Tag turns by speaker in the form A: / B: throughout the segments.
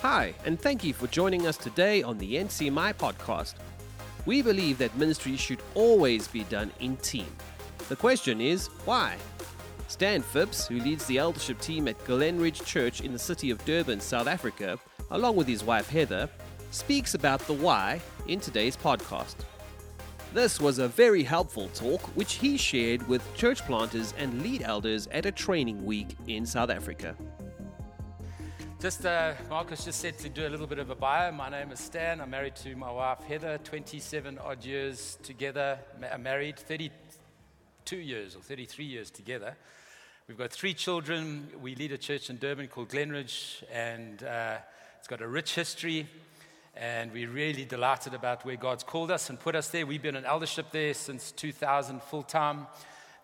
A: Hi, and thank you for joining us today on the NCMI podcast. We believe that ministry should always be done in team. The question is, why? Stan Phipps, who leads the eldership team at Glenridge Church in the city of Durban, South Africa, along with his wife Heather, speaks about the why in today's podcast. This was a very helpful talk which he shared with church planters and lead elders at a training week in South Africa.
B: Just uh, Marcus just said to do a little bit of a bio. My name is Stan. I'm married to my wife Heather. 27 odd years together. Ma- married 32 years or 33 years together. We've got three children. We lead a church in Durban called Glenridge, and uh, it's got a rich history. And we're really delighted about where God's called us and put us there. We've been in eldership there since 2000 full time.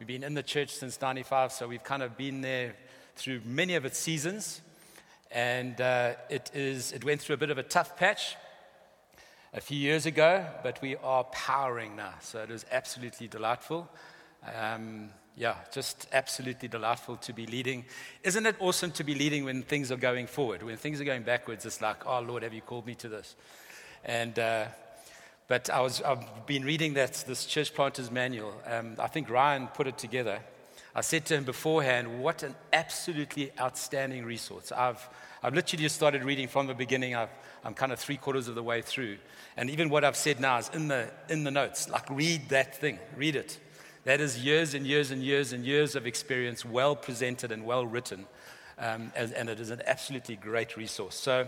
B: We've been in the church since 95, so we've kind of been there through many of its seasons. And uh, it, is, it went through a bit of a tough patch a few years ago, but we are powering now. So it is absolutely delightful. Um, yeah, just absolutely delightful to be leading. Isn't it awesome to be leading when things are going forward? When things are going backwards, it's like, oh Lord, have you called me to this? And uh, but I was I've been reading that this church planters manual. Um, I think Ryan put it together. I said to him beforehand, what an absolutely outstanding resource. I've I've literally just started reading from the beginning. i am kind of three quarters of the way through, and even what I've said now is in the in the notes. Like read that thing, read it. That is years and years and years and years of experience, well presented and well written. Um, and, and, it is an absolutely great resource. So,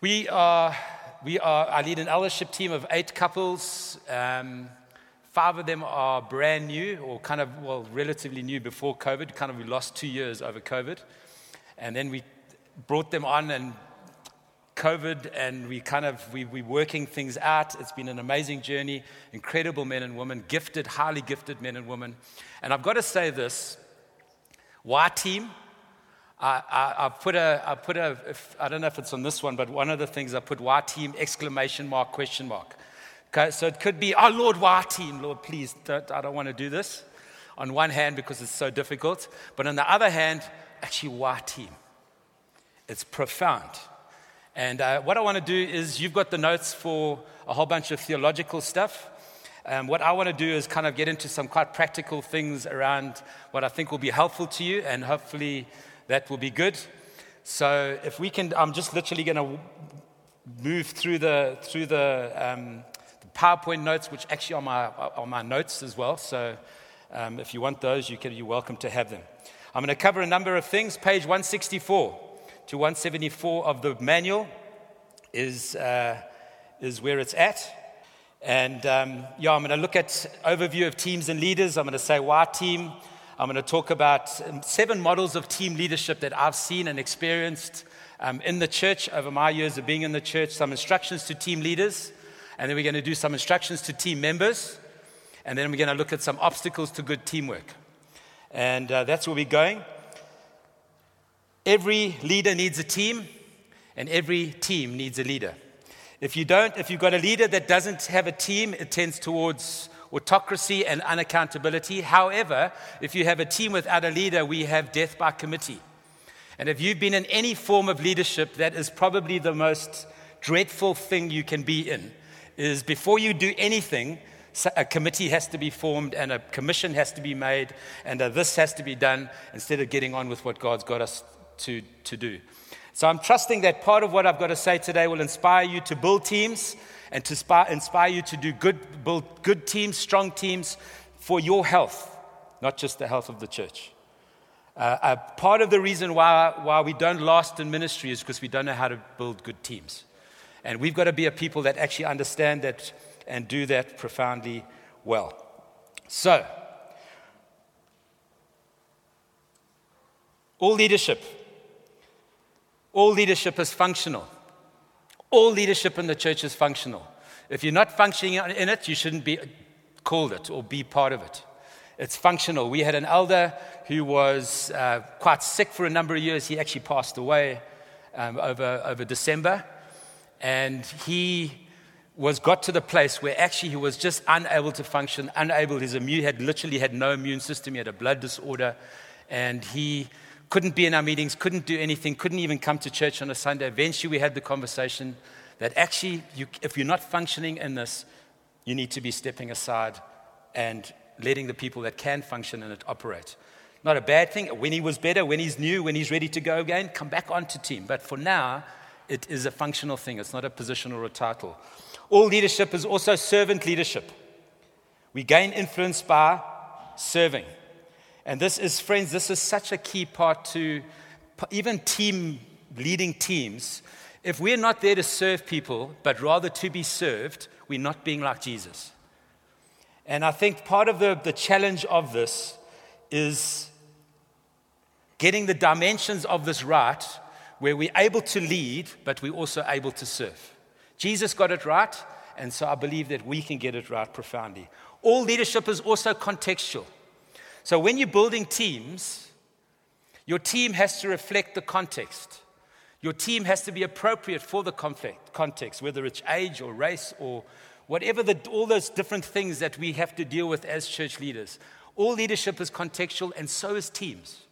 B: we are, we are I lead an eldership team of eight couples. Um, five of them are brand new, or kind of, well, relatively new before COVID. Kind of, we lost two years over COVID. And then we brought them on and COVID and we kind of, we, we're working things out. It's been an amazing journey, incredible men and women, gifted, highly gifted men and women. And I've got to say this, Y team, I, I, I put a, I put a, if, I don't know if it's on this one, but one of the things I put Y team, exclamation mark, question mark. Okay, so it could be, oh Lord, Y team, Lord, please, don't, I don't want to do this. On one hand, because it's so difficult, but on the other hand, actually, Y. It's profound. And uh, what I want to do is, you've got the notes for a whole bunch of theological stuff. Um, what I want to do is kind of get into some quite practical things around what I think will be helpful to you, and hopefully that will be good. So, if we can, I'm just literally going to move through the through the, um, the, PowerPoint notes, which actually are my are my notes as well. So, um, if you want those, you can, you're welcome to have them. I'm going to cover a number of things. Page 164 to 174 of the manual is, uh, is where it's at. And um, yeah, I'm going to look at overview of teams and leaders. I'm going to say why team. I'm going to talk about um, seven models of team leadership that I've seen and experienced um, in the church over my years of being in the church. Some instructions to team leaders, and then we're going to do some instructions to team members, and then we're going to look at some obstacles to good teamwork. And uh, that's where we're going. Every leader needs a team, and every team needs a leader. If you don't, if you've got a leader that doesn't have a team, it tends towards autocracy and unaccountability. However, if you have a team without a leader, we have death by committee. And if you've been in any form of leadership, that is probably the most dreadful thing you can be in. Is before you do anything, a committee has to be formed and a commission has to be made and this has to be done instead of getting on with what God's got us to, to do. So I'm trusting that part of what I've got to say today will inspire you to build teams and to inspire, inspire you to do good, build good teams, strong teams for your health, not just the health of the church. Uh, uh, part of the reason why, why we don't last in ministry is because we don't know how to build good teams. And we've got to be a people that actually understand that and do that profoundly well. So, all leadership all leadership is functional. All leadership in the church is functional. If you're not functioning in it, you shouldn't be called it or be part of it. It's functional. We had an elder who was uh, quite sick for a number of years. He actually passed away um, over, over December. And he was got to the place where actually he was just unable to function, unable. His immune had literally had no immune system. He had a blood disorder. And he couldn't be in our meetings, couldn't do anything, couldn't even come to church on a Sunday. Eventually, we had the conversation that actually, you, if you're not functioning in this, you need to be stepping aside and letting the people that can function in it operate. Not a bad thing. When he was better, when he's new, when he's ready to go again, come back onto team. But for now, it is a functional thing. It's not a position or a title. All leadership is also servant leadership. We gain influence by serving. And this is, friends, this is such a key part to even team leading teams. If we're not there to serve people, but rather to be served, we're not being like Jesus. And I think part of the, the challenge of this is getting the dimensions of this right where we're able to lead, but we're also able to serve. Jesus got it right, and so I believe that we can get it right profoundly. All leadership is also contextual. So when you're building teams, your team has to reflect the context. Your team has to be appropriate for the conflict, context, whether it's age or race or whatever the, all those different things that we have to deal with as church leaders. All leadership is contextual, and so is teams.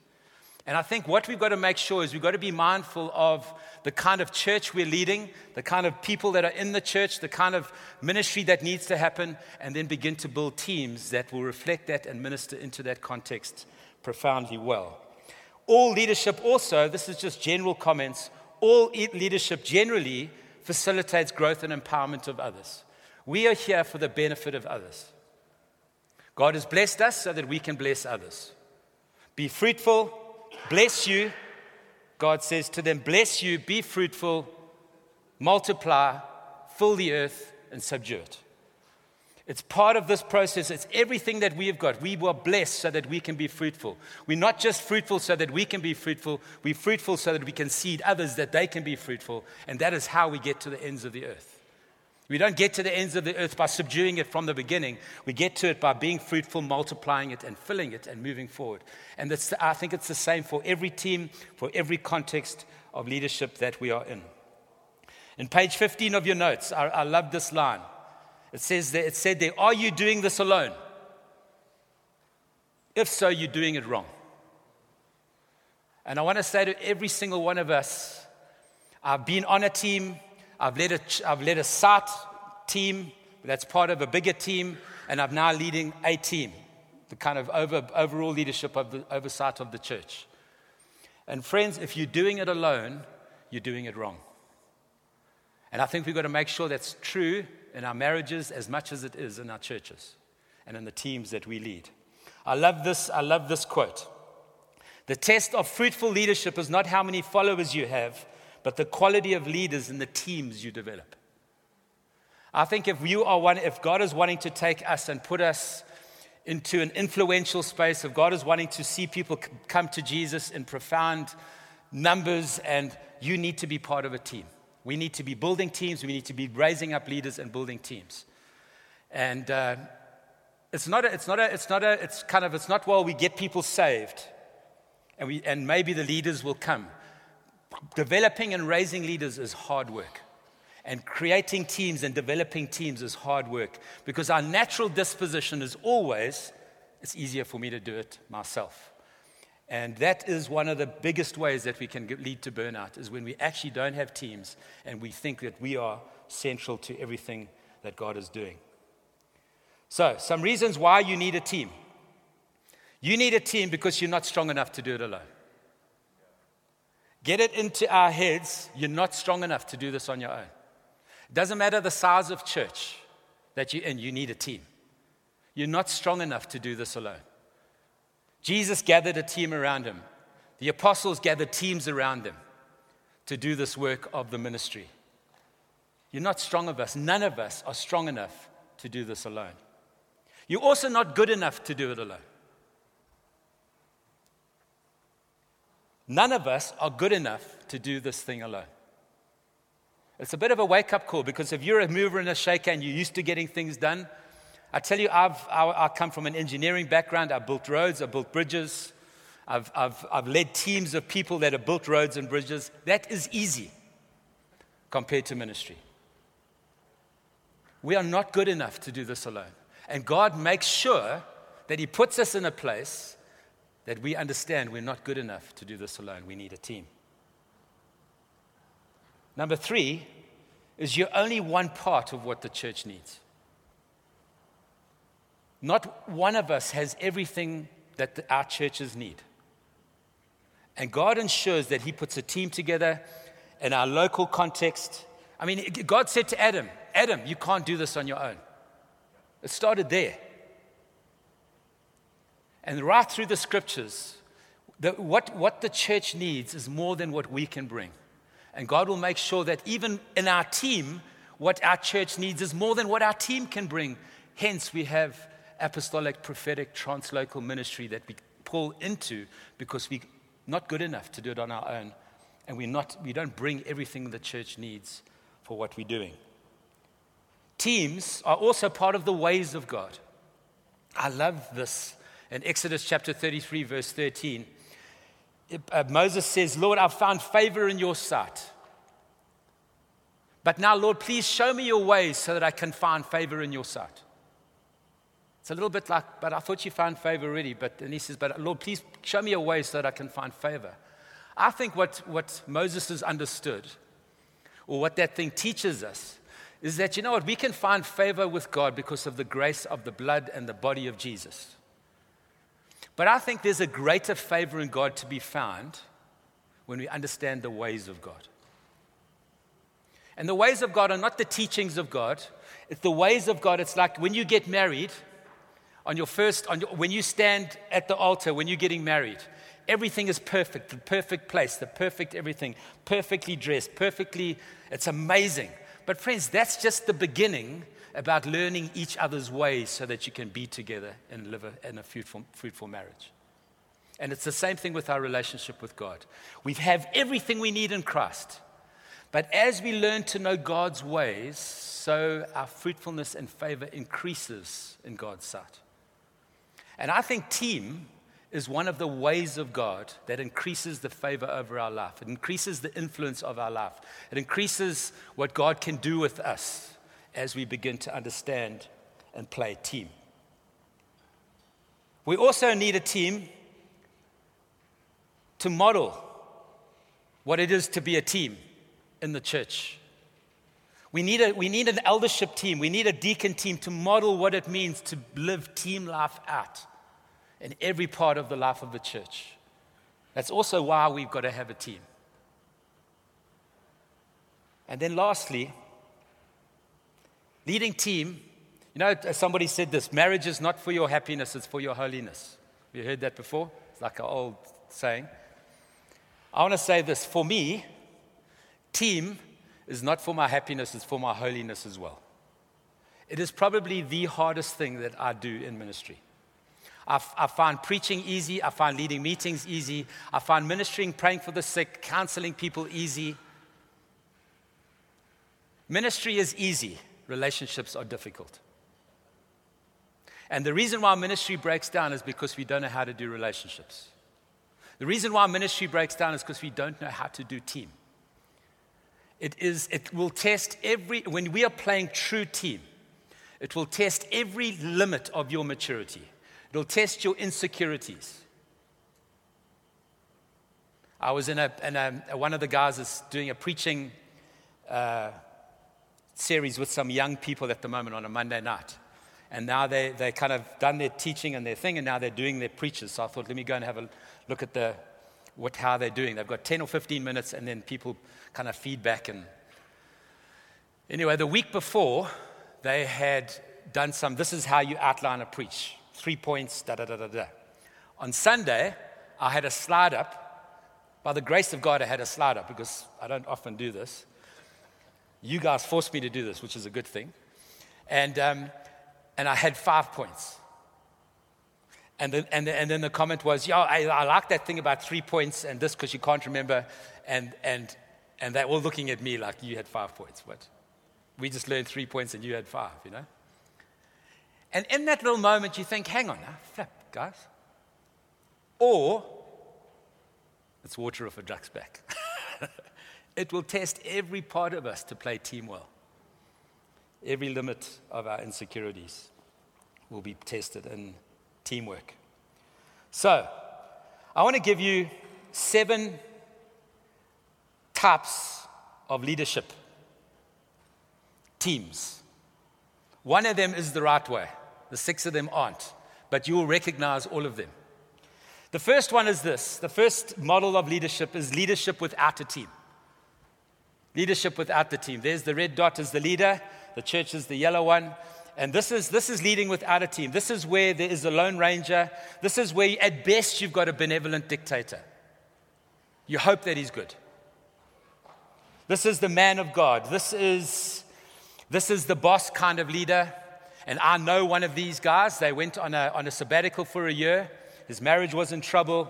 B: And I think what we've got to make sure is we've got to be mindful of the kind of church we're leading, the kind of people that are in the church, the kind of ministry that needs to happen, and then begin to build teams that will reflect that and minister into that context profoundly well. All leadership, also, this is just general comments, all leadership generally facilitates growth and empowerment of others. We are here for the benefit of others. God has blessed us so that we can bless others. Be fruitful, bless you. God says to them, Bless you, be fruitful, multiply, fill the earth, and subdue it. It's part of this process. It's everything that we have got. We were blessed so that we can be fruitful. We're not just fruitful so that we can be fruitful, we're fruitful so that we can seed others that they can be fruitful. And that is how we get to the ends of the earth. We don't get to the ends of the earth by subduing it from the beginning. We get to it by being fruitful, multiplying it, and filling it and moving forward. And I think it's the same for every team, for every context of leadership that we are in. In page 15 of your notes, I, I love this line. It says that, it said there, Are you doing this alone? If so, you're doing it wrong. And I want to say to every single one of us, I've been on a team, I've led a, I've led a site team that's part of a bigger team, and I'm now leading a team, the kind of over, overall leadership of the oversight of the church. And friends, if you're doing it alone, you're doing it wrong. And I think we've got to make sure that's true in our marriages as much as it is in our churches and in the teams that we lead. I love this, I love this quote. The test of fruitful leadership is not how many followers you have, but the quality of leaders in the teams you develop. I think if you are one, if God is wanting to take us and put us into an influential space, if God is wanting to see people come to Jesus in profound numbers, and you need to be part of a team. We need to be building teams. We need to be raising up leaders and building teams. And uh, it's not a, it's not a, it's not a, it's kind of, it's not, well, we get people saved and, we, and maybe the leaders will come developing and raising leaders is hard work. And creating teams and developing teams is hard work because our natural disposition is always, it's easier for me to do it myself. And that is one of the biggest ways that we can lead to burnout is when we actually don't have teams and we think that we are central to everything that God is doing. So, some reasons why you need a team. You need a team because you're not strong enough to do it alone. Get it into our heads you're not strong enough to do this on your own. It doesn't matter the size of church that you're in, you need a team. You're not strong enough to do this alone. Jesus gathered a team around him, the apostles gathered teams around them to do this work of the ministry. You're not strong of us. None of us are strong enough to do this alone. You're also not good enough to do it alone. None of us are good enough to do this thing alone. It's a bit of a wake up call because if you're a mover and a shaker and you're used to getting things done, I tell you, I've, I, I come from an engineering background. I built roads, I built bridges, I've, I've, I've led teams of people that have built roads and bridges. That is easy compared to ministry. We are not good enough to do this alone. And God makes sure that He puts us in a place that we understand we're not good enough to do this alone. We need a team. Number three is you're only one part of what the church needs. Not one of us has everything that the, our churches need. And God ensures that He puts a team together in our local context. I mean, God said to Adam, Adam, you can't do this on your own. It started there. And right through the scriptures, the, what, what the church needs is more than what we can bring. And God will make sure that even in our team, what our church needs is more than what our team can bring. Hence, we have apostolic, prophetic, translocal ministry that we pull into because we're not good enough to do it on our own. And we're not, we don't bring everything the church needs for what we're doing. Teams are also part of the ways of God. I love this. In Exodus chapter 33, verse 13, uh, Moses says, Lord, I've found favor in your sight. But now, Lord, please show me your ways so that I can find favor in your sight. It's a little bit like, but I thought you found favor already. But and he says, but Lord, please show me a way so that I can find favor. I think what, what Moses has understood, or what that thing teaches us, is that you know what? We can find favor with God because of the grace of the blood and the body of Jesus. But I think there's a greater favor in God to be found when we understand the ways of God. And the ways of God are not the teachings of God, it's the ways of God. It's like when you get married, on your first, on your, when you stand at the altar, when you're getting married, everything is perfect, the perfect place, the perfect everything, perfectly dressed, perfectly, it's amazing. But, friends, that's just the beginning about learning each other's ways so that you can be together and live in a fruitful, fruitful marriage. And it's the same thing with our relationship with God. We have everything we need in Christ. But as we learn to know God's ways, so our fruitfulness and favor increases in God's sight. And I think team is one of the ways of God that increases the favor over our life. It increases the influence of our life. It increases what God can do with us as we begin to understand and play team. We also need a team to model what it is to be a team in the church. We need, a, we need an eldership team. We need a deacon team to model what it means to live team life out in every part of the life of the church. That's also why we've got to have a team. And then lastly, leading team. You know, somebody said this marriage is not for your happiness, it's for your holiness. You heard that before? It's like an old saying. I want to say this for me, team is not for my happiness, it's for my holiness as well. It is probably the hardest thing that I do in ministry. I, I find preaching easy. I find leading meetings easy. I find ministering, praying for the sick, counseling people easy. Ministry is easy, relationships are difficult. And the reason why ministry breaks down is because we don't know how to do relationships. The reason why ministry breaks down is because we don't know how to do team. It, is, it will test every, when we are playing true team, it will test every limit of your maturity. It'll test your insecurities. I was in a, in a one of the guys is doing a preaching uh, series with some young people at the moment on a Monday night. And now they, they kind of done their teaching and their thing, and now they're doing their preachers. So I thought, let me go and have a look at the, what, how they're doing. They've got 10 or 15 minutes, and then people kind of feedback. And anyway, the week before, they had done some, this is how you outline a preach three points, da da da da da. On Sunday, I had a slide up. By the grace of God, I had a slide up because I don't often do this. You guys forced me to do this, which is a good thing. And, um, and I had five points. And then, and, and then the comment was, yeah, I, I like that thing about three points and this because you can't remember. And, and, and they were looking at me like you had five points. But we just learned three points and you had five, you know? And in that little moment, you think, hang on now, flip, guys. Or it's water off a duck's back. it will test every part of us to play team well. Every limit of our insecurities will be tested in teamwork. So, I want to give you seven types of leadership teams. One of them is the right way, the six of them aren't, but you will recognize all of them. The first one is this the first model of leadership is leadership without a team. Leadership without the team. There's the red dot as the leader, the church is the yellow one. And this is, this is leading without a team. This is where there is a lone ranger. This is where, at best, you've got a benevolent dictator. You hope that he's good. This is the man of God. This is, this is the boss kind of leader. And I know one of these guys. They went on a, on a sabbatical for a year. His marriage was in trouble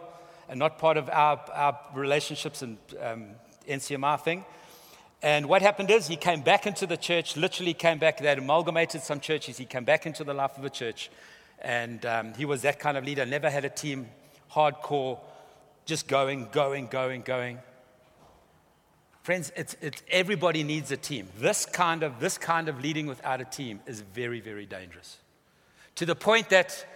B: and not part of our, our relationships and um, NCMI thing. And what happened is he came back into the church, literally came back. They had amalgamated some churches. He came back into the life of a church. And um, he was that kind of leader, never had a team, hardcore, just going, going, going, going. Friends, it's, it's, everybody needs a team. This kind, of, this kind of leading without a team is very, very dangerous. To the point that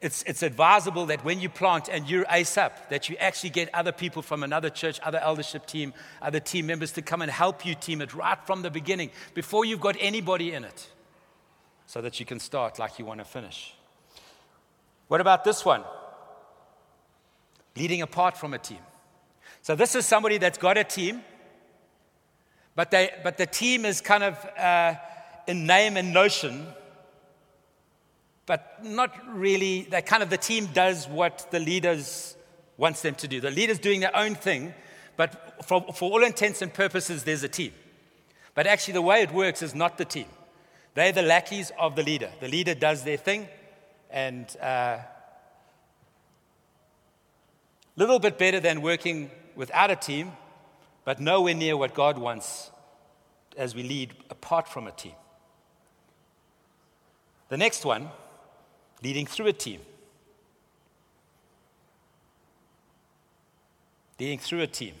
B: it's, it's advisable that when you plant and you're ace up, that you actually get other people from another church, other eldership team, other team members to come and help you team it right from the beginning before you've got anybody in it so that you can start like you want to finish. What about this one? Leading apart from a team. So, this is somebody that's got a team, but, they, but the team is kind of uh, in name and notion but not really. That kind of the team does what the leaders wants them to do. The leader's doing their own thing, but for, for all intents and purposes, there's a team. But actually, the way it works is not the team. They're the lackeys of the leader. The leader does their thing, and a uh, little bit better than working without a team, but nowhere near what God wants as we lead apart from a team. The next one leading through a team. Leading through a team.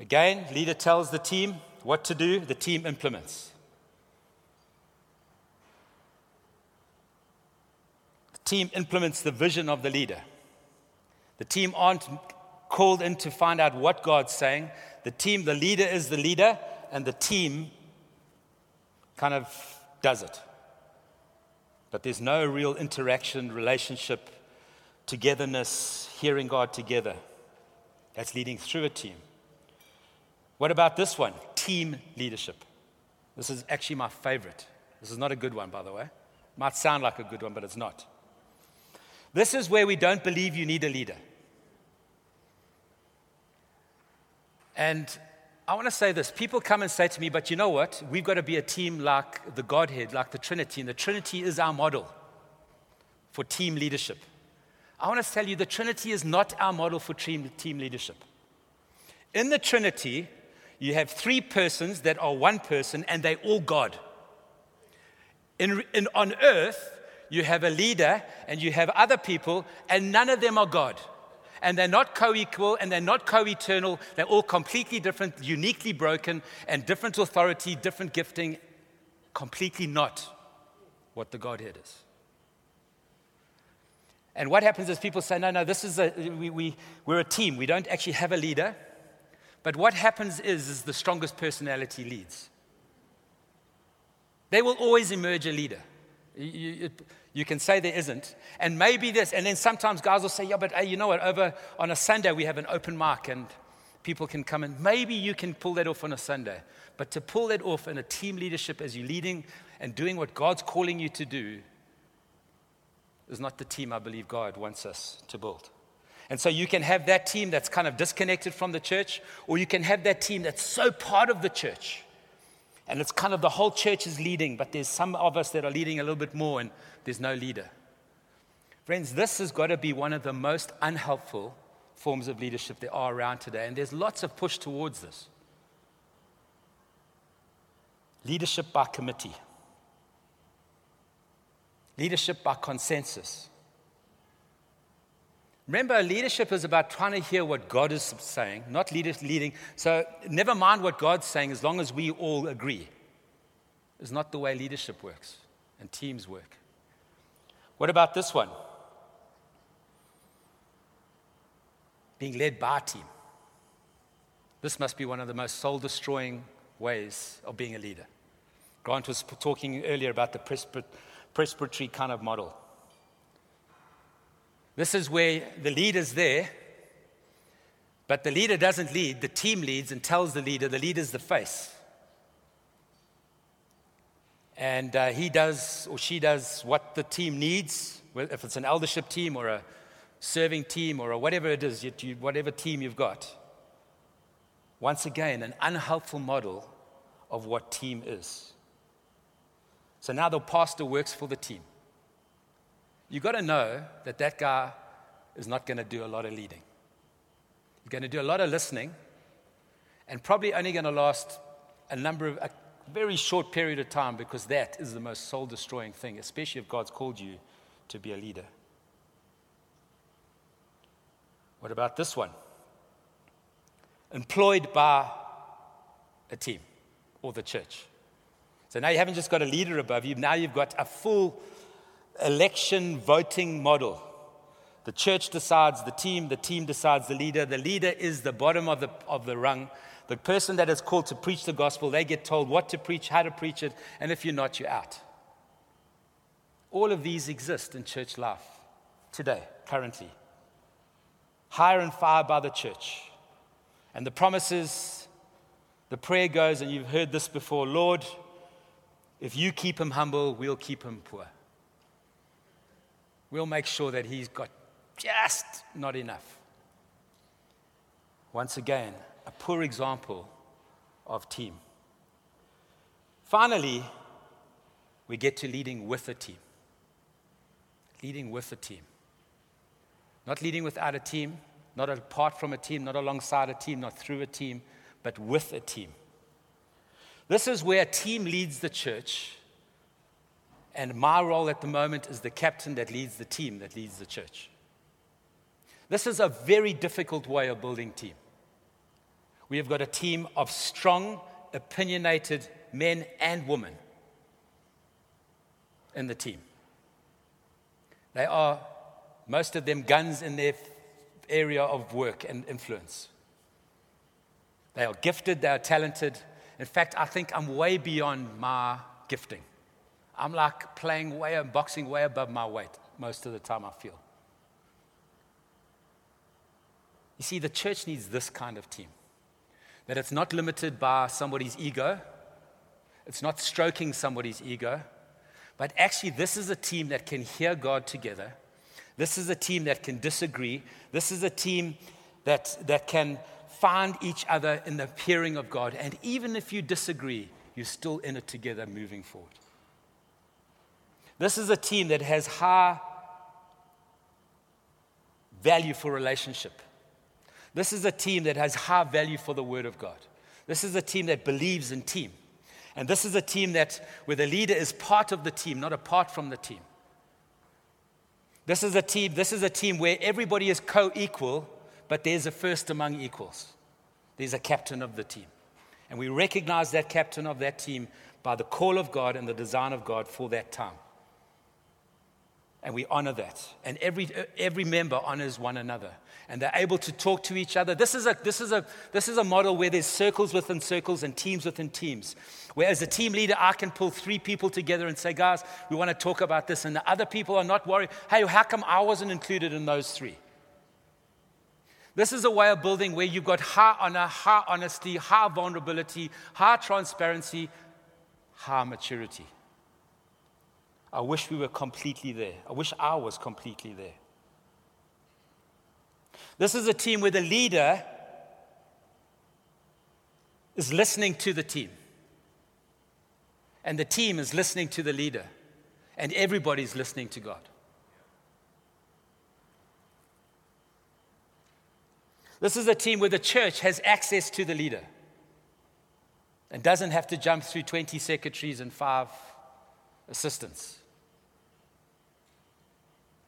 B: Again, leader tells the team what to do, the team implements. The team implements the vision of the leader. The team aren't called in to find out what God's saying. The team, the leader is the leader, and the team kind of does it but there's no real interaction, relationship, togetherness, hearing God together. That's leading through a team. What about this one? Team leadership. This is actually my favorite. This is not a good one, by the way. Might sound like a good one, but it's not. This is where we don't believe you need a leader. And I want to say this. People come and say to me, but you know what? We've got to be a team like the Godhead, like the Trinity. And the Trinity is our model for team leadership. I want to tell you the Trinity is not our model for team, team leadership. In the Trinity, you have three persons that are one person and they're all God. In, in, on earth, you have a leader and you have other people, and none of them are God and they're not co equal and they're not co eternal. They're all completely different, uniquely broken, and different authority, different gifting, completely not what the Godhead is. And what happens is people say, no, no, this is a, we, we, we're a team. We don't actually have a leader. But what happens is, is the strongest personality leads. There will always emerge a leader. You, it, you can say there isn't. And maybe this, and then sometimes guys will say, yeah, but hey, you know what? Over on a Sunday, we have an open mic and people can come in. Maybe you can pull that off on a Sunday. But to pull that off in a team leadership as you're leading and doing what God's calling you to do is not the team I believe God wants us to build. And so you can have that team that's kind of disconnected from the church, or you can have that team that's so part of the church. And it's kind of the whole church is leading, but there's some of us that are leading a little bit more, and there's no leader. Friends, this has got to be one of the most unhelpful forms of leadership there are around today, and there's lots of push towards this. Leadership by committee, leadership by consensus. Remember, leadership is about trying to hear what God is saying, not leading. So, never mind what God's saying as long as we all agree. Is not the way leadership works and teams work. What about this one? being led by a team. This must be one of the most soul destroying ways of being a leader. Grant was talking earlier about the presbytery kind of model. This is where the leader's there, but the leader doesn't lead, the team leads and tells the leader, the leader's the face. And uh, he does or she does what the team needs, if it's an eldership team or a serving team or a whatever it is, whatever team you've got. Once again, an unhelpful model of what team is. So now the pastor works for the team. You've got to know that that guy is not going to do a lot of leading. He's going to do a lot of listening and probably only going to last a number of a very short period of time because that is the most soul destroying thing, especially if God's called you to be a leader. What about this one? Employed by a team or the church. So now you haven't just got a leader above you, now you've got a full election voting model. The church decides the team, the team decides the leader. The leader is the bottom of the, of the rung. The person that is called to preach the gospel, they get told what to preach, how to preach it, and if you're not, you're out. All of these exist in church life today, currently. Hire and fire by the church. And the promises, the prayer goes, and you've heard this before Lord, if you keep him humble, we'll keep him poor. We'll make sure that he's got just not enough. Once again, a poor example of team. Finally, we get to leading with a team. Leading with a team. Not leading without a team, not apart from a team, not alongside a team, not through a team, but with a team. This is where a team leads the church, and my role at the moment is the captain that leads the team that leads the church. This is a very difficult way of building team. We have got a team of strong, opinionated men and women in the team. They are, most of them, guns in their area of work and influence. They are gifted, they are talented, in fact, I think I'm way beyond my gifting. I'm like playing way, and boxing way above my weight most of the time, I feel. You see, the church needs this kind of team that it's not limited by somebody's ego, it's not stroking somebody's ego, but actually, this is a team that can hear God together. This is a team that can disagree. This is a team that, that can find each other in the hearing of God. And even if you disagree, you're still in it together moving forward. This is a team that has high value for relationship. This is a team that has high value for the Word of God. This is a team that believes in team. And this is a team that, where the leader is part of the team, not apart from the team. This is a team, this is a team where everybody is co equal but there's a first among equals. There's a captain of the team. And we recognize that captain of that team by the call of God and the design of God for that time. And we honor that. And every, every member honors one another. And they're able to talk to each other. This is, a, this, is a, this is a model where there's circles within circles and teams within teams. Where, as a team leader, I can pull three people together and say, guys, we want to talk about this. And the other people are not worried. Hey, how come I wasn't included in those three? This is a way of building where you've got high honor, high honesty, high vulnerability, high transparency, high maturity. I wish we were completely there. I wish I was completely there. This is a team where the leader is listening to the team, and the team is listening to the leader, and everybody's listening to God. This is a team where the church has access to the leader and doesn't have to jump through 20 secretaries and five assistants.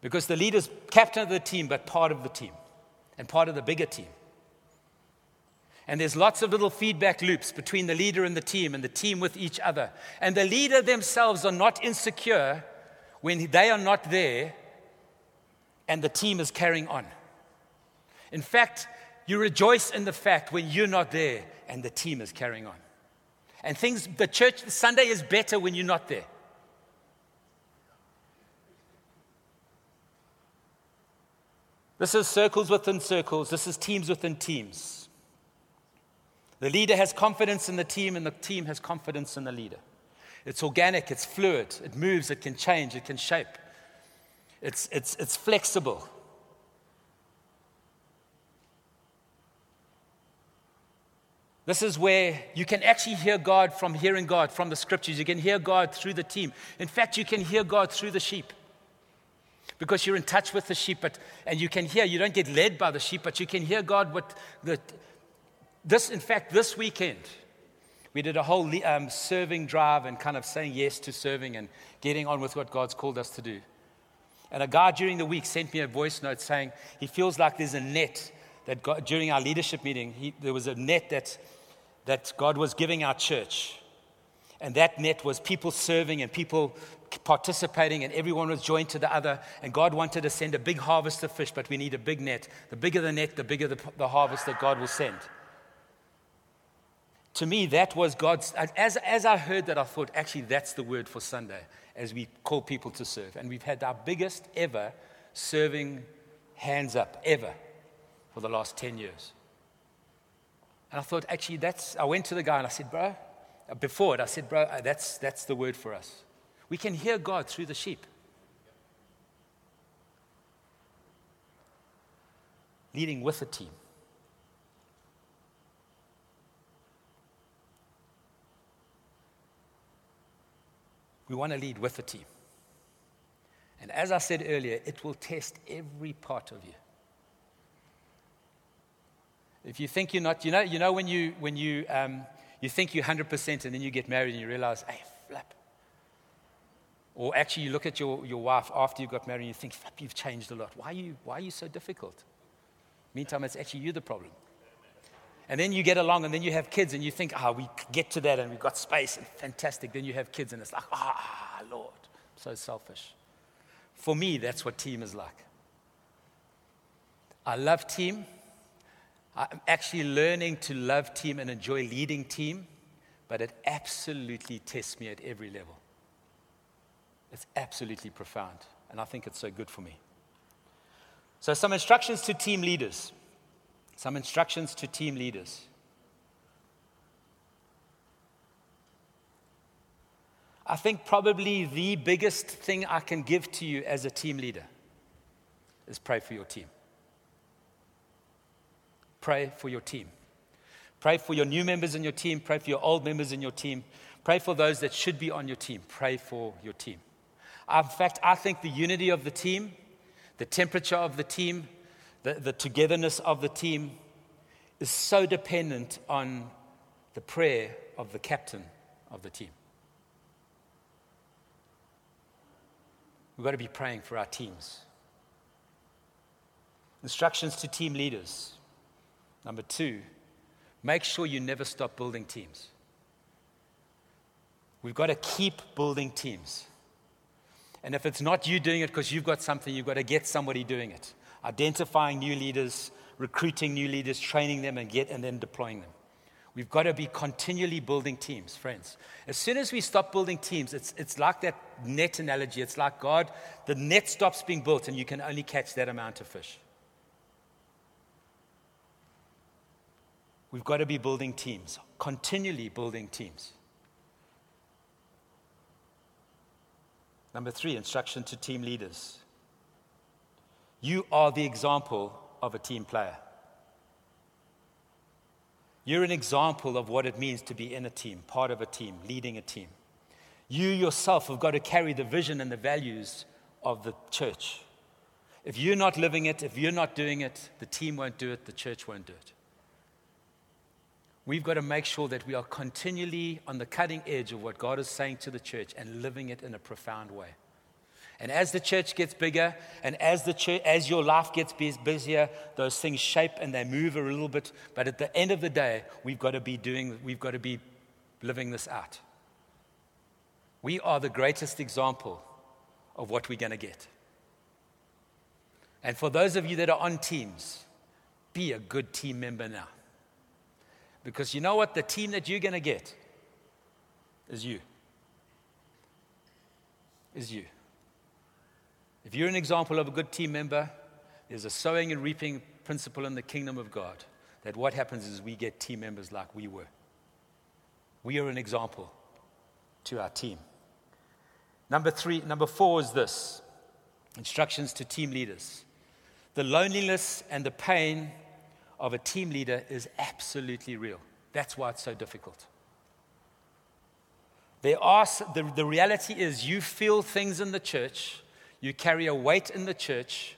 B: Because the leader's captain of the team, but part of the team and part of the bigger team. And there's lots of little feedback loops between the leader and the team and the team with each other. And the leader themselves are not insecure when they are not there and the team is carrying on. In fact, you rejoice in the fact when you're not there and the team is carrying on. And things, the church, Sunday is better when you're not there. This is circles within circles. This is teams within teams. The leader has confidence in the team, and the team has confidence in the leader. It's organic, it's fluid, it moves, it can change, it can shape, it's, it's, it's flexible. This is where you can actually hear God from hearing God from the scriptures. You can hear God through the team. In fact, you can hear God through the sheep because you're in touch with the sheep. But, and you can hear, you don't get led by the sheep, but you can hear God. What the, this, in fact, this weekend, we did a whole um, serving drive and kind of saying yes to serving and getting on with what God's called us to do. And a guy during the week sent me a voice note saying he feels like there's a net that God, during our leadership meeting, he, there was a net that, that God was giving our church. And that net was people serving and people participating, and everyone was joined to the other. And God wanted to send a big harvest of fish, but we need a big net. The bigger the net, the bigger the, the harvest that God will send to me, that was God's. As, as I heard that, I thought, actually, that's the word for Sunday as we call people to serve. And we've had our biggest ever serving hands up, ever, for the last 10 years. And I thought, actually, that's. I went to the guy and I said, bro, before it, I said, bro, uh, that's, that's the word for us. We can hear God through the sheep. Leading with a team. We want to lead with the team. And as I said earlier, it will test every part of you. If you think you're not, you know, you know when you, when you, um, you think you're 100% and then you get married and you realize, hey, flap. Or actually, you look at your, your wife after you got married and you think, you've changed a lot. Why are you, why are you so difficult? Meantime, it's actually you the problem. And then you get along and then you have kids and you think, ah, oh, we get to that and we've got space and fantastic. Then you have kids and it's like, ah, oh, Lord, so selfish. For me, that's what team is like. I love team. I'm actually learning to love team and enjoy leading team, but it absolutely tests me at every level. It's absolutely profound, and I think it's so good for me. So, some instructions to team leaders. Some instructions to team leaders. I think probably the biggest thing I can give to you as a team leader is pray for your team. Pray for your team. Pray for your new members in your team. Pray for your old members in your team. Pray for those that should be on your team. Pray for your team. In fact, I think the unity of the team, the temperature of the team, the, the togetherness of the team is so dependent on the prayer of the captain of the team. We've got to be praying for our teams. Instructions to team leaders. Number two, make sure you never stop building teams. We've got to keep building teams. And if it's not you doing it because you've got something, you've got to get somebody doing it identifying new leaders, recruiting new leaders, training them, and, get, and then deploying them. We've got to be continually building teams, friends. As soon as we stop building teams, it's, it's like that net analogy. It's like God, the net stops being built, and you can only catch that amount of fish. We've got to be building teams, continually building teams. Number three, instruction to team leaders. You are the example of a team player. You're an example of what it means to be in a team, part of a team, leading a team. You yourself have got to carry the vision and the values of the church. If you're not living it, if you're not doing it, the team won't do it, the church won't do it. We've got to make sure that we are continually on the cutting edge of what God is saying to the church and living it in a profound way. And as the church gets bigger and as, the church, as your life gets busier, those things shape and they move a little bit. But at the end of the day, we've got to be doing, we've got to be living this out. We are the greatest example of what we're going to get. And for those of you that are on teams, be a good team member now. Because you know what? The team that you're going to get is you. Is you. If you're an example of a good team member, there's a sowing and reaping principle in the kingdom of God that what happens is we get team members like we were. We are an example to our team. Number three, number four is this instructions to team leaders. The loneliness and the pain of a team leader is absolutely real. That's why it's so difficult. There are, the, the reality is, you feel things in the church, you carry a weight in the church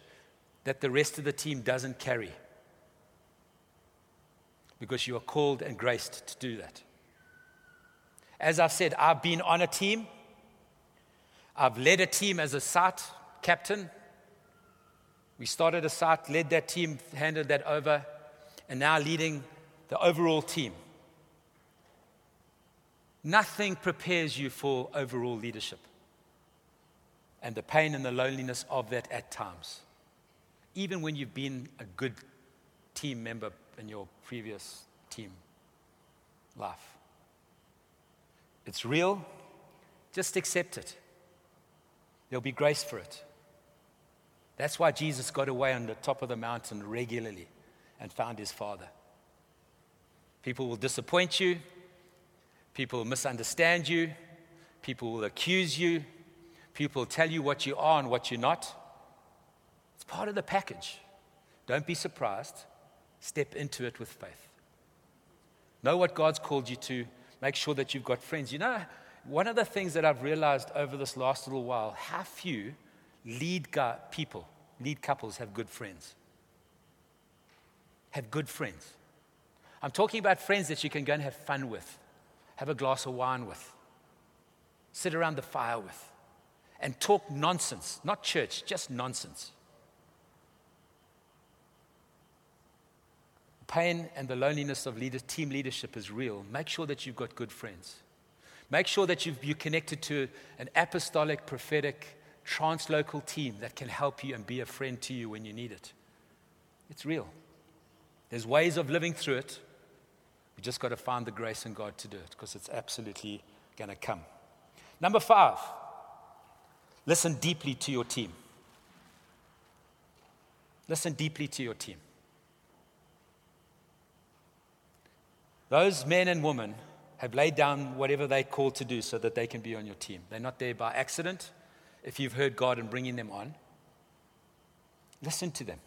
B: that the rest of the team doesn't carry. Because you are called and graced to do that. As I've said, I've been on a team, I've led a team as a site captain. We started a site, led that team, handed that over, and now leading the overall team. Nothing prepares you for overall leadership and the pain and the loneliness of that at times. Even when you've been a good team member in your previous team life. It's real, just accept it. There'll be grace for it. That's why Jesus got away on the top of the mountain regularly and found his Father. People will disappoint you, people will misunderstand you, people will accuse you, people will tell you what you are and what you're not. It's part of the package. Don't be surprised. Step into it with faith. Know what God's called you to. Make sure that you've got friends. You know, one of the things that I've realized over this last little while how few lead people, lead couples have good friends. Have good friends. I'm talking about friends that you can go and have fun with, have a glass of wine with, sit around the fire with, and talk nonsense, not church, just nonsense. pain and the loneliness of leader, team leadership is real. Make sure that you've got good friends. Make sure that you've, you're connected to an apostolic, prophetic, translocal team that can help you and be a friend to you when you need it. It's real. There's ways of living through it. We just got to find the grace in God to do it because it's absolutely going to come. Number five, listen deeply to your team. Listen deeply to your team. Those men and women have laid down whatever they're called to do so that they can be on your team. They're not there by accident. If you've heard God and bringing them on, listen to them.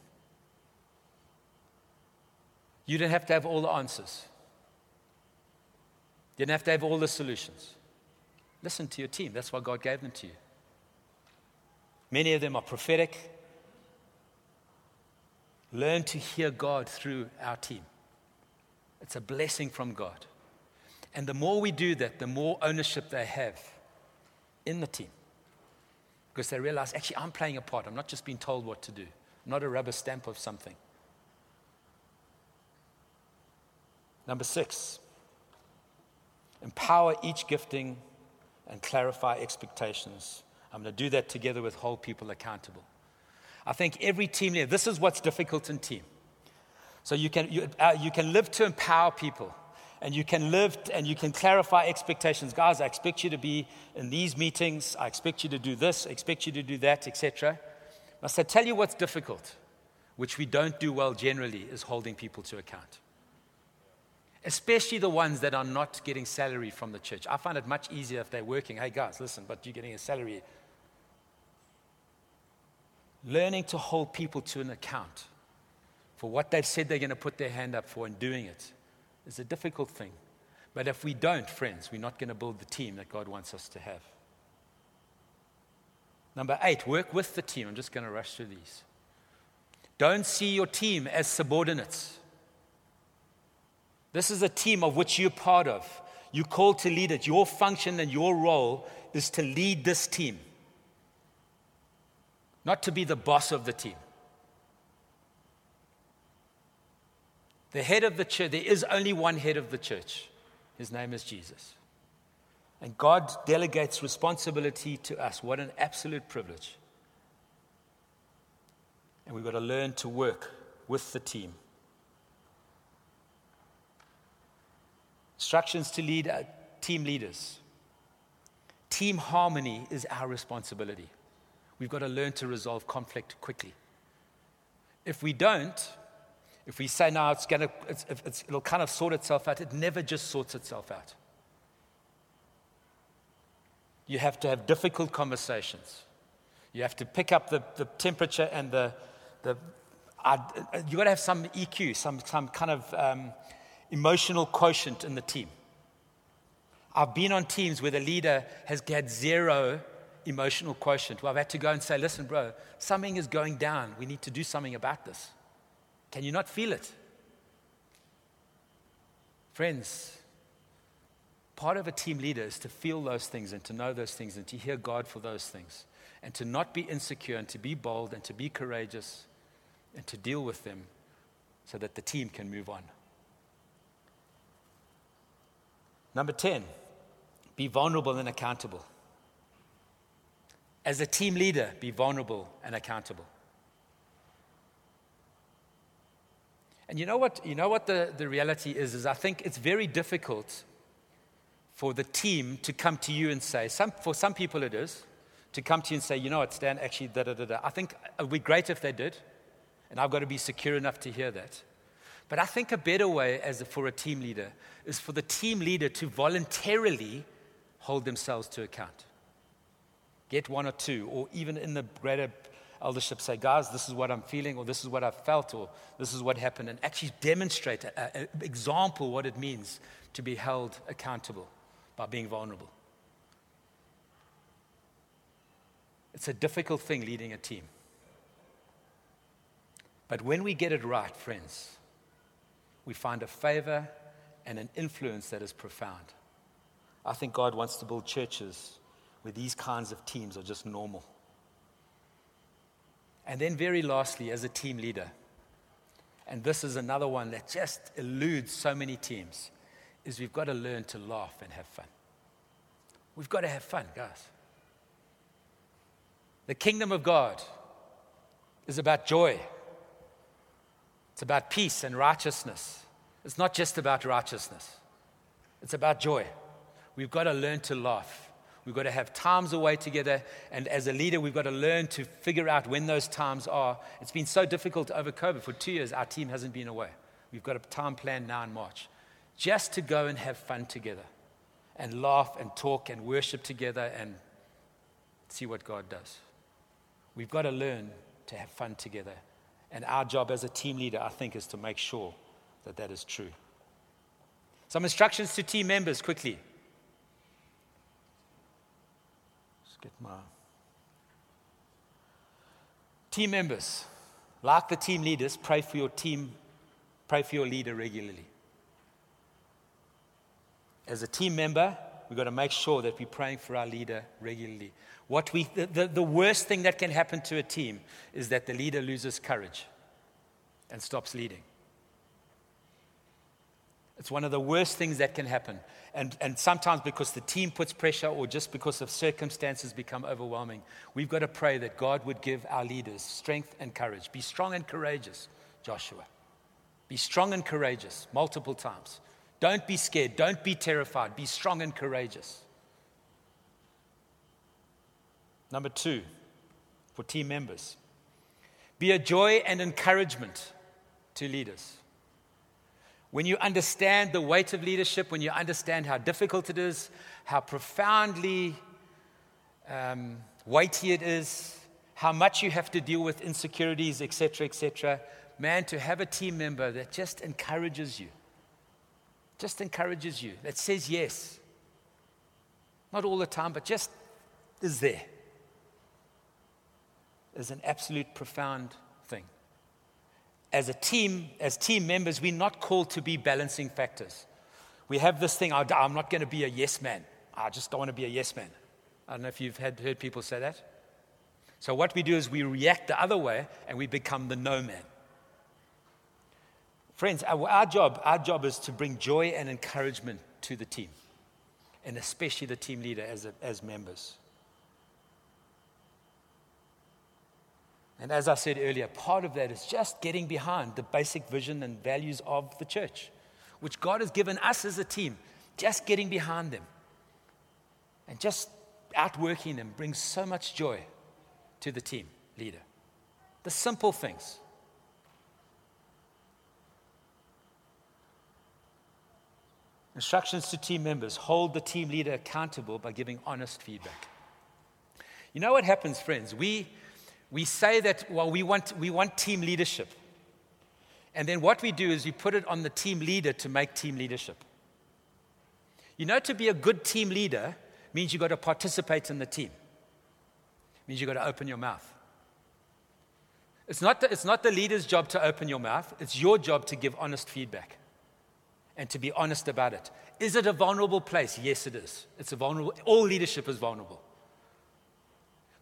B: You don't have to have all the answers. You don't have to have all the solutions. Listen to your team. That's why God gave them to you. Many of them are prophetic. Learn to hear God through our team. It's a blessing from God. And the more we do that, the more ownership they have in the team. Because they realize, actually, I'm playing a part. I'm not just being told what to do, I'm not a rubber stamp of something. Number six, empower each gifting and clarify expectations. I'm going to do that together with hold people accountable. I think every team leader, this is what's difficult in team. So you can, you, uh, you can live to empower people and you can live and you can clarify expectations. Guys, I expect you to be in these meetings. I expect you to do this. I expect you to do that, etc. Must I tell you what's difficult, which we don't do well generally, is holding people to account. Especially the ones that are not getting salary from the church. I find it much easier if they're working. Hey, guys, listen, but you're getting a salary. Learning to hold people to an account for what they've said they're going to put their hand up for and doing it is a difficult thing. But if we don't, friends, we're not going to build the team that God wants us to have. Number eight, work with the team. I'm just going to rush through these. Don't see your team as subordinates. This is a team of which you're part of. You're called to lead it. Your function and your role is to lead this team, not to be the boss of the team. The head of the church, there is only one head of the church. His name is Jesus. And God delegates responsibility to us. What an absolute privilege. And we've got to learn to work with the team Instructions to lead uh, team leaders. Team harmony is our responsibility. We've got to learn to resolve conflict quickly. If we don't, if we say, no, it's it's, it's, it'll kind of sort itself out, it never just sorts itself out. You have to have difficult conversations. You have to pick up the, the temperature and the, the uh, you've got to have some EQ, some, some kind of um, emotional quotient in the team. I've been on teams where the leader has had zero emotional quotient, where I've had to go and say, listen, bro, something is going down. We need to do something about this. Can you not feel it? Friends, part of a team leader is to feel those things and to know those things and to hear God for those things and to not be insecure and to be bold and to be courageous and to deal with them so that the team can move on. Number 10, be vulnerable and accountable. As a team leader, be vulnerable and accountable. And you know what, you know what the, the reality is? Is I think it's very difficult for the team to come to you and say, some, for some people it is, to come to you and say, you know what, Stan, actually, da da da da. I think it would be great if they did, and I've got to be secure enough to hear that. But I think a better way as a, for a team leader is for the team leader to voluntarily hold themselves to account. Get one or two, or even in the greater eldership, say, guys, this is what I'm feeling, or this is what I've felt, or this is what happened, and actually demonstrate an example what it means to be held accountable by being vulnerable. It's a difficult thing leading a team. But when we get it right, friends, we find a favor and an influence that is profound. I think God wants to build churches where these kinds of teams are just normal. And then, very lastly, as a team leader, and this is another one that just eludes so many teams, is we've got to learn to laugh and have fun. We've got to have fun, guys. The kingdom of God is about joy, it's about peace and righteousness. It's not just about righteousness, it's about joy. We've got to learn to laugh. We've got to have times away together. And as a leader, we've got to learn to figure out when those times are. It's been so difficult over COVID. For two years, our team hasn't been away. We've got a time planned now in March just to go and have fun together and laugh and talk and worship together and see what God does. We've got to learn to have fun together. And our job as a team leader, I think, is to make sure that that is true. Some instructions to team members quickly. Let's get my. Team members, like the team leaders, pray for your team, pray for your leader regularly. As a team member, we've got to make sure that we're praying for our leader regularly. What we, the, the, the worst thing that can happen to a team is that the leader loses courage and stops leading. It's one of the worst things that can happen. And, and sometimes because the team puts pressure or just because of circumstances become overwhelming, we've got to pray that God would give our leaders strength and courage. Be strong and courageous, Joshua. Be strong and courageous multiple times. Don't be scared. Don't be terrified. Be strong and courageous. Number two, for team members, be a joy and encouragement to leaders. When you understand the weight of leadership, when you understand how difficult it is, how profoundly um, weighty it is, how much you have to deal with insecurities, etc., etc., man, to have a team member that just encourages you, just encourages you, that says yes. Not all the time, but just is there is an absolute profound thing. As a team, as team members, we're not called to be balancing factors. We have this thing, I'm not going to be a yes man. I just don't want to be a yes man. I don't know if you've had, heard people say that. So, what we do is we react the other way and we become the no man. Friends, our, our, job, our job is to bring joy and encouragement to the team, and especially the team leader as, a, as members. And as I said earlier, part of that is just getting behind the basic vision and values of the church, which God has given us as a team. just getting behind them and just outworking them brings so much joy to the team leader. The simple things. Instructions to team members hold the team leader accountable by giving honest feedback. You know what happens, friends? We, we say that, well, we want, we want team leadership. And then what we do is we put it on the team leader to make team leadership. You know, to be a good team leader means you've got to participate in the team, it means you've got to open your mouth. It's not, the, it's not the leader's job to open your mouth, it's your job to give honest feedback and to be honest about it. Is it a vulnerable place? Yes, it is. It's a vulnerable, all leadership is vulnerable.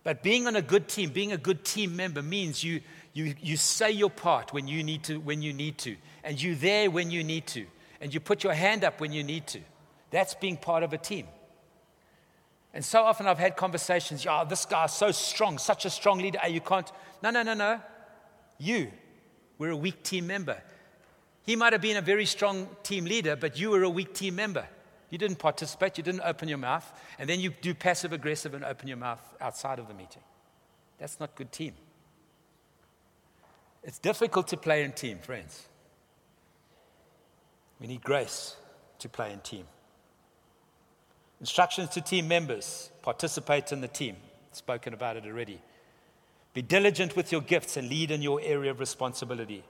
B: But being on a good team, being a good team member means you, you, you say your part when you, need to, when you need to, and you're there when you need to, and you put your hand up when you need to. That's being part of a team. And so often I've had conversations, yeah, this guy's so strong, such a strong leader. Ah, you can't. No, no, no, no. You were a weak team member. He might have been a very strong team leader, but you were a weak team member. You didn't participate, you didn't open your mouth, and then you do passive aggressive and open your mouth outside of the meeting. That's not good team. It's difficult to play in team, friends. We need grace to play in team. Instructions to team members participate in the team. Spoken about it already. Be diligent with your gifts and lead in your area of responsibility.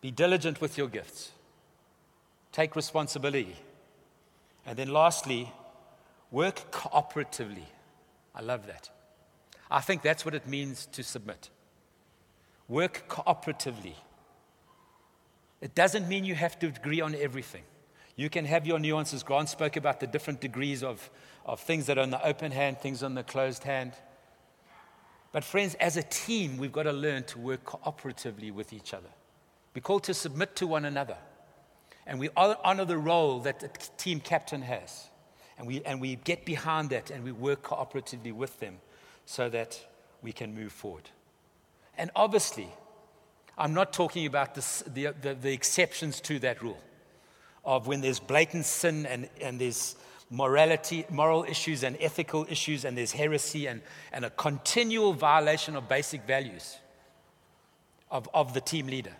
B: Be diligent with your gifts. Take responsibility. And then lastly, work cooperatively. I love that. I think that's what it means to submit. Work cooperatively. It doesn't mean you have to agree on everything. You can have your nuances. Grant spoke about the different degrees of, of things that are in the open hand, things on the closed hand. But, friends, as a team, we've got to learn to work cooperatively with each other. We're called to submit to one another. And we honor the role that the team captain has. And we, and we get behind that and we work cooperatively with them so that we can move forward. And obviously, I'm not talking about this, the, the, the exceptions to that rule of when there's blatant sin and, and there's morality, moral issues and ethical issues, and there's heresy and, and a continual violation of basic values of, of the team leader.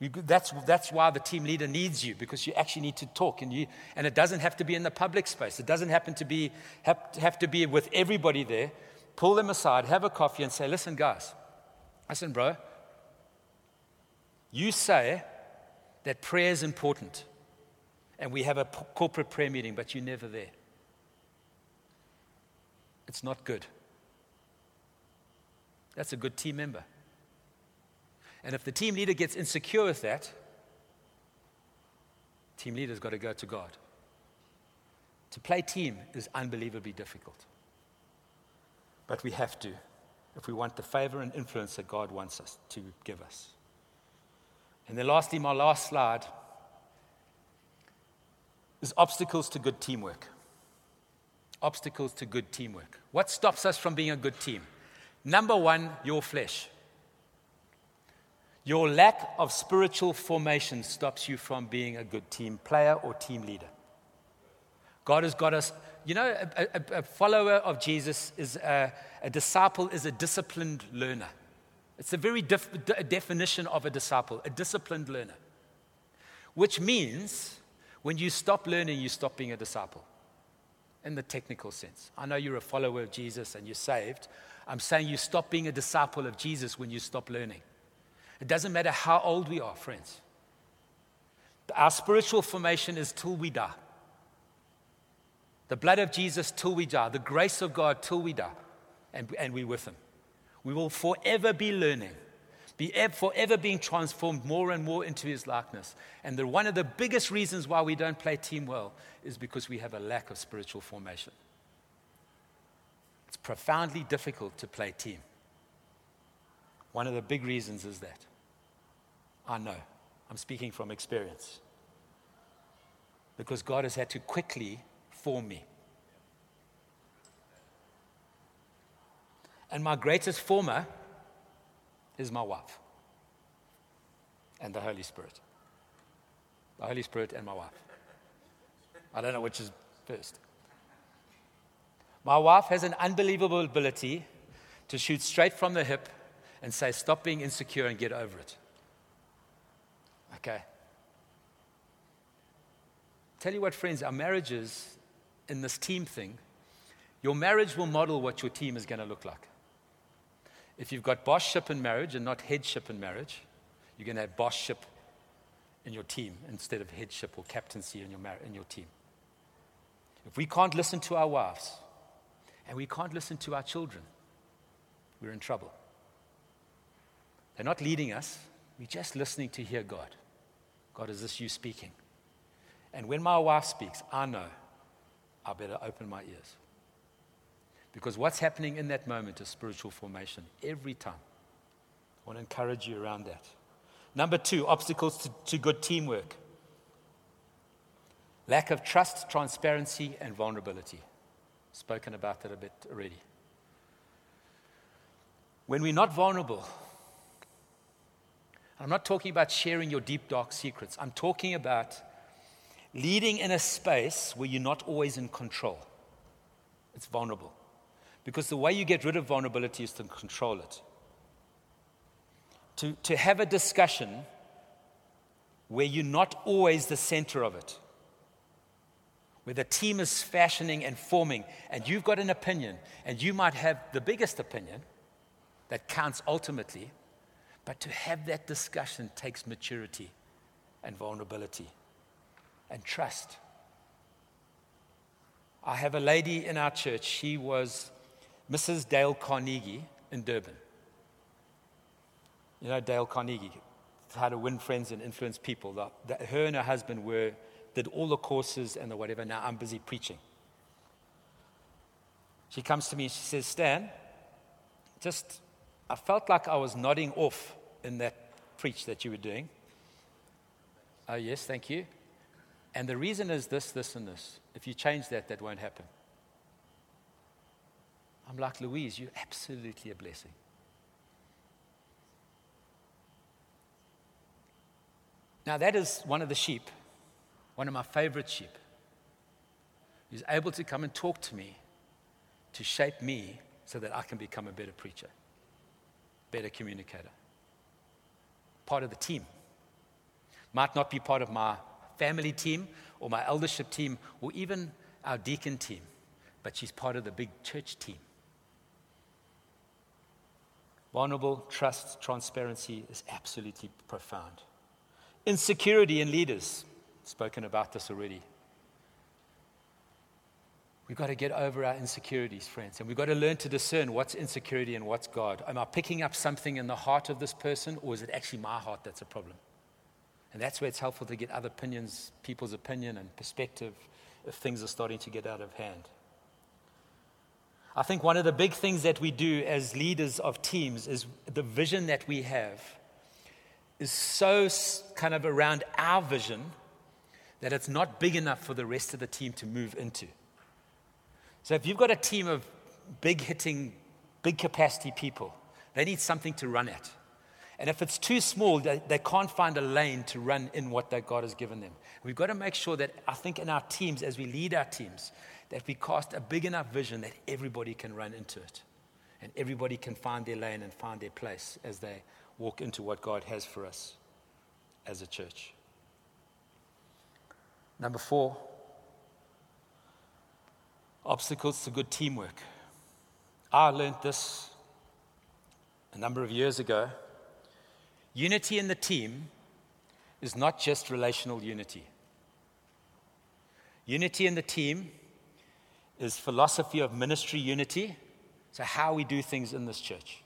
B: That's, that's why the team leader needs you, because you actually need to talk. And, you, and it doesn't have to be in the public space. It doesn't happen to be, have, have to be with everybody there. Pull them aside, have a coffee, and say, listen, guys, listen, bro, you say that prayer is important, and we have a p- corporate prayer meeting, but you're never there. It's not good. That's a good team member. And if the team leader gets insecure with that, team leader's got to go to God. To play team is unbelievably difficult. But we have to if we want the favor and influence that God wants us to give us. And then, lastly, my last slide is obstacles to good teamwork. Obstacles to good teamwork. What stops us from being a good team? Number one, your flesh. Your lack of spiritual formation stops you from being a good team player or team leader. God has got us, you know, a, a, a follower of Jesus is a, a, disciple is a disciplined learner. It's a very def, de, definition of a disciple, a disciplined learner. Which means when you stop learning, you stop being a disciple in the technical sense. I know you're a follower of Jesus and you're saved. I'm saying you stop being a disciple of Jesus when you stop learning. It doesn't matter how old we are, friends. Our spiritual formation is till we die. The blood of Jesus till we die, the grace of God till we die, and, and we're with Him. We will forever be learning, be forever being transformed more and more into His likeness. And the, one of the biggest reasons why we don't play team well is because we have a lack of spiritual formation. It's profoundly difficult to play team. One of the big reasons is that. I know. I'm speaking from experience. Because God has had to quickly form me. And my greatest former is my wife and the Holy Spirit. The Holy Spirit and my wife. I don't know which is first. My wife has an unbelievable ability to shoot straight from the hip and say, Stop being insecure and get over it. Okay. Tell you what, friends, our marriages in this team thing, your marriage will model what your team is going to look like. If you've got bossship in marriage and not headship in marriage, you're going to have bossship in your team instead of headship or captaincy in your, mar- in your team. If we can't listen to our wives and we can't listen to our children, we're in trouble. They're not leading us, we're just listening to hear God. God, is this you speaking? And when my wife speaks, I know I better open my ears. Because what's happening in that moment is spiritual formation every time. I want to encourage you around that. Number two, obstacles to, to good teamwork lack of trust, transparency, and vulnerability. Spoken about that a bit already. When we're not vulnerable, I'm not talking about sharing your deep, dark secrets. I'm talking about leading in a space where you're not always in control. It's vulnerable. Because the way you get rid of vulnerability is to control it. To, to have a discussion where you're not always the center of it, where the team is fashioning and forming, and you've got an opinion, and you might have the biggest opinion that counts ultimately, but to have that discussion takes maturity and vulnerability and trust. I have a lady in our church, she was Mrs. Dale Carnegie in Durban. You know, Dale Carnegie, how to win friends and influence people. The, her and her husband were, did all the courses and the whatever. Now I'm busy preaching. She comes to me and she says, Stan, just, I felt like I was nodding off in that preach that you were doing. Oh, yes, thank you. And the reason is this, this, and this. If you change that, that won't happen. I'm like, Louise, you're absolutely a blessing. Now, that is one of the sheep, one of my favorite sheep, who's able to come and talk to me to shape me so that I can become a better preacher, better communicator part of the team. Might not be part of my family team or my eldership team or even our deacon team, but she's part of the big church team. Vulnerable trust, transparency is absolutely profound. Insecurity in leaders, spoken about this already. We've got to get over our insecurities, friends, and we've got to learn to discern what's insecurity and what's God. Am I picking up something in the heart of this person, or is it actually my heart that's a problem? And that's where it's helpful to get other opinions, people's opinion and perspective if things are starting to get out of hand. I think one of the big things that we do as leaders of teams is the vision that we have is so kind of around our vision that it's not big enough for the rest of the team to move into. So if you've got a team of big hitting, big capacity people, they need something to run at. And if it's too small, they, they can't find a lane to run in what that God has given them. We've got to make sure that, I think, in our teams, as we lead our teams, that we cast a big enough vision that everybody can run into it. And everybody can find their lane and find their place as they walk into what God has for us as a church. Number four, obstacles to good teamwork. I learned this a number of years ago. Unity in the team is not just relational unity. Unity in the team is philosophy of ministry unity, so how we do things in this church.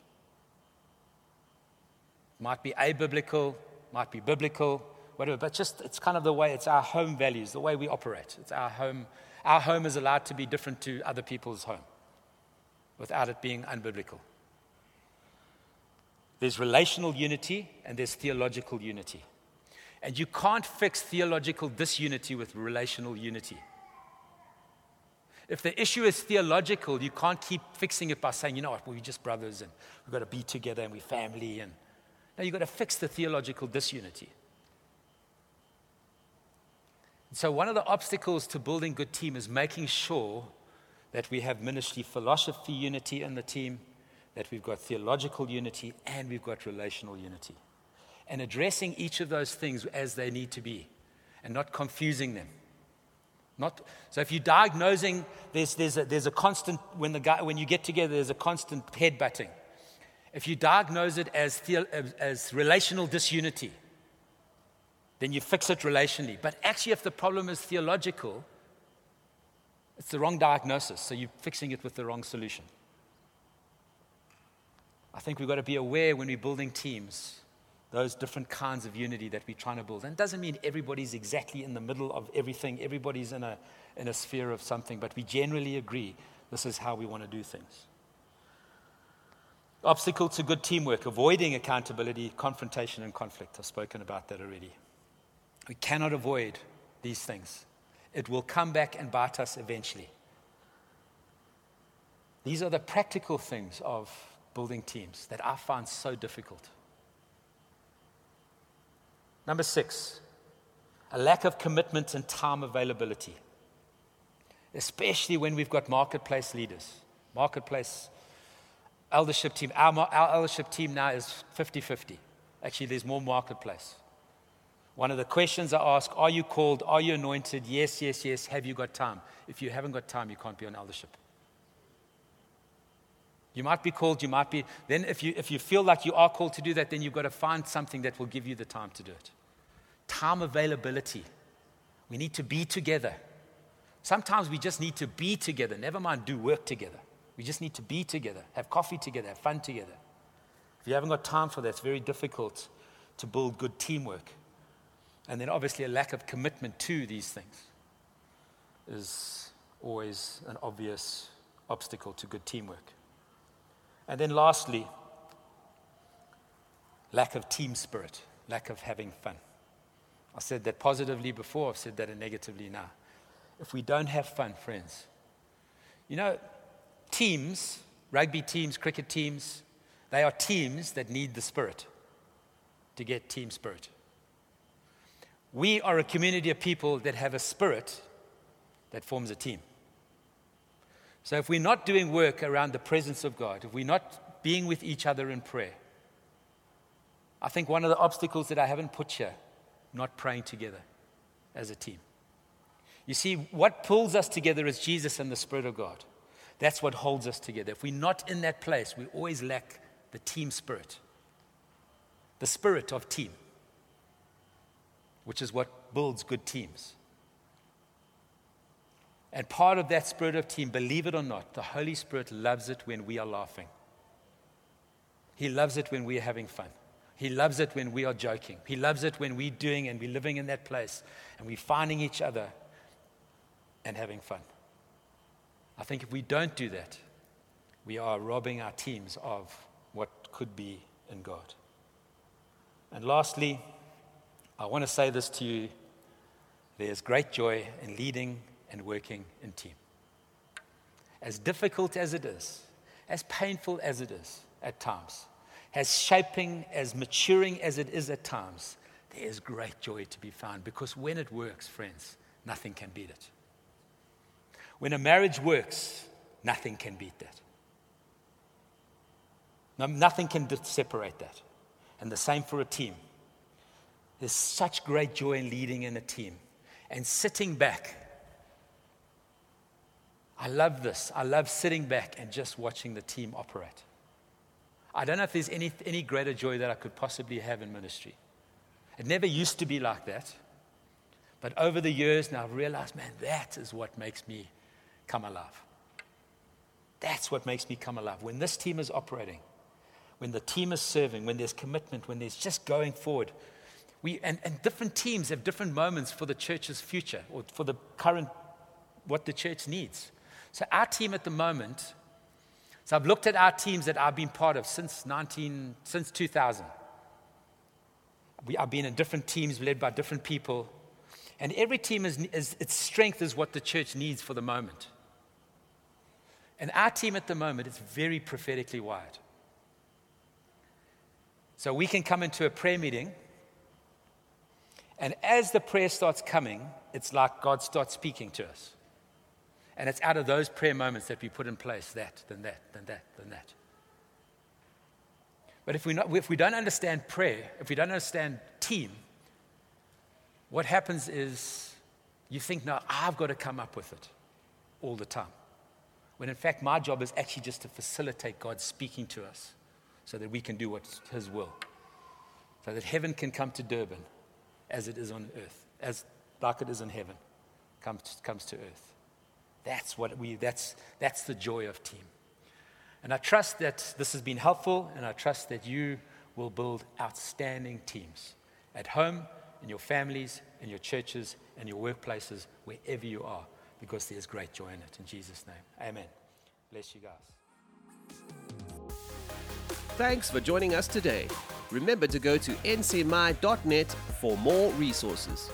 B: Might be abiblical, might be biblical, whatever, but just it's kind of the way, it's our home values, the way we operate. It's our home our home is allowed to be different to other people's home without it being unbiblical. There's relational unity and there's theological unity. And you can't fix theological disunity with relational unity. If the issue is theological, you can't keep fixing it by saying, you know what, we're just brothers and we've got to be together and we're family. And now you've got to fix the theological disunity. So, one of the obstacles to building good team is making sure that we have ministry philosophy unity in the team, that we've got theological unity, and we've got relational unity. And addressing each of those things as they need to be and not confusing them. Not, so if you're diagnosing, there's, there's, a, there's a constant, when, the guy, when you get together, there's a constant headbutting. If you diagnose it as, the, as, as relational disunity, then you fix it relationally. But actually, if the problem is theological, it's the wrong diagnosis, so you're fixing it with the wrong solution. I think we've got to be aware when we're building teams, those different kinds of unity that we're trying to build. And it doesn't mean everybody's exactly in the middle of everything, everybody's in a, in a sphere of something, but we generally agree this is how we want to do things. Obstacle to good teamwork, avoiding accountability, confrontation, and conflict. I've spoken about that already. We cannot avoid these things. It will come back and bite us eventually. These are the practical things of building teams that I find so difficult. Number six, a lack of commitment and time availability, especially when we've got marketplace leaders. Marketplace eldership team, our, our eldership team now is 50 50. Actually, there's more marketplace. One of the questions I ask Are you called? Are you anointed? Yes, yes, yes. Have you got time? If you haven't got time, you can't be on eldership. You might be called, you might be. Then, if you, if you feel like you are called to do that, then you've got to find something that will give you the time to do it. Time availability. We need to be together. Sometimes we just need to be together, never mind do work together. We just need to be together, have coffee together, have fun together. If you haven't got time for that, it's very difficult to build good teamwork. And then, obviously, a lack of commitment to these things is always an obvious obstacle to good teamwork. And then, lastly, lack of team spirit, lack of having fun. I said that positively before, I've said that negatively now. If we don't have fun, friends, you know, teams, rugby teams, cricket teams, they are teams that need the spirit to get team spirit. We are a community of people that have a spirit that forms a team. So if we're not doing work around the presence of God, if we're not being with each other in prayer, I think one of the obstacles that I haven't put here, not praying together as a team. You see, what pulls us together is Jesus and the Spirit of God. That's what holds us together. If we're not in that place, we always lack the team spirit, the spirit of team which is what builds good teams. And part of that spirit of team, believe it or not, the Holy Spirit loves it when we are laughing. He loves it when we are having fun. He loves it when we are joking. He loves it when we're doing and we're living in that place and we're finding each other and having fun. I think if we don't do that, we are robbing our teams of what could be in God. And lastly, I want to say this to you there's great joy in leading and working in team. As difficult as it is, as painful as it is at times, as shaping, as maturing as it is at times, there is great joy to be found because when it works, friends, nothing can beat it. When a marriage works, nothing can beat that. No, nothing can separate that. And the same for a team. There's such great joy in leading in a team and sitting back. I love this. I love sitting back and just watching the team operate. I don't know if there's any, any greater joy that I could possibly have in ministry. It never used to be like that. But over the years now, I've realized, man, that is what makes me come alive. That's what makes me come alive. When this team is operating, when the team is serving, when there's commitment, when there's just going forward, we, and, and different teams have different moments for the church's future or for the current, what the church needs. So, our team at the moment, so I've looked at our teams that I've been part of since, 19, since 2000. We, I've been in different teams led by different people. And every team is, is, its strength is what the church needs for the moment. And our team at the moment is very prophetically wired. So we can come into a prayer meeting and as the prayer starts coming, it's like God starts speaking to us. And it's out of those prayer moments that we put in place that, then that, then that, then that. But if we, not, if we don't understand prayer, if we don't understand team, what happens is you think, no, I've got to come up with it all the time. When in fact, my job is actually just to facilitate God speaking to us so that we can do what's His will. So that heaven can come to Durban as it is on earth, as like it is in heaven, comes, comes to earth. That's what we, that's, that's the joy of team. And I trust that this has been helpful, and I trust that you will build outstanding teams at home, in your families, in your churches, in your workplaces, wherever you are, because there's great joy in it. In Jesus' name, amen. Bless you guys.
A: Thanks for joining us today. Remember to go to ncmi.net for more resources.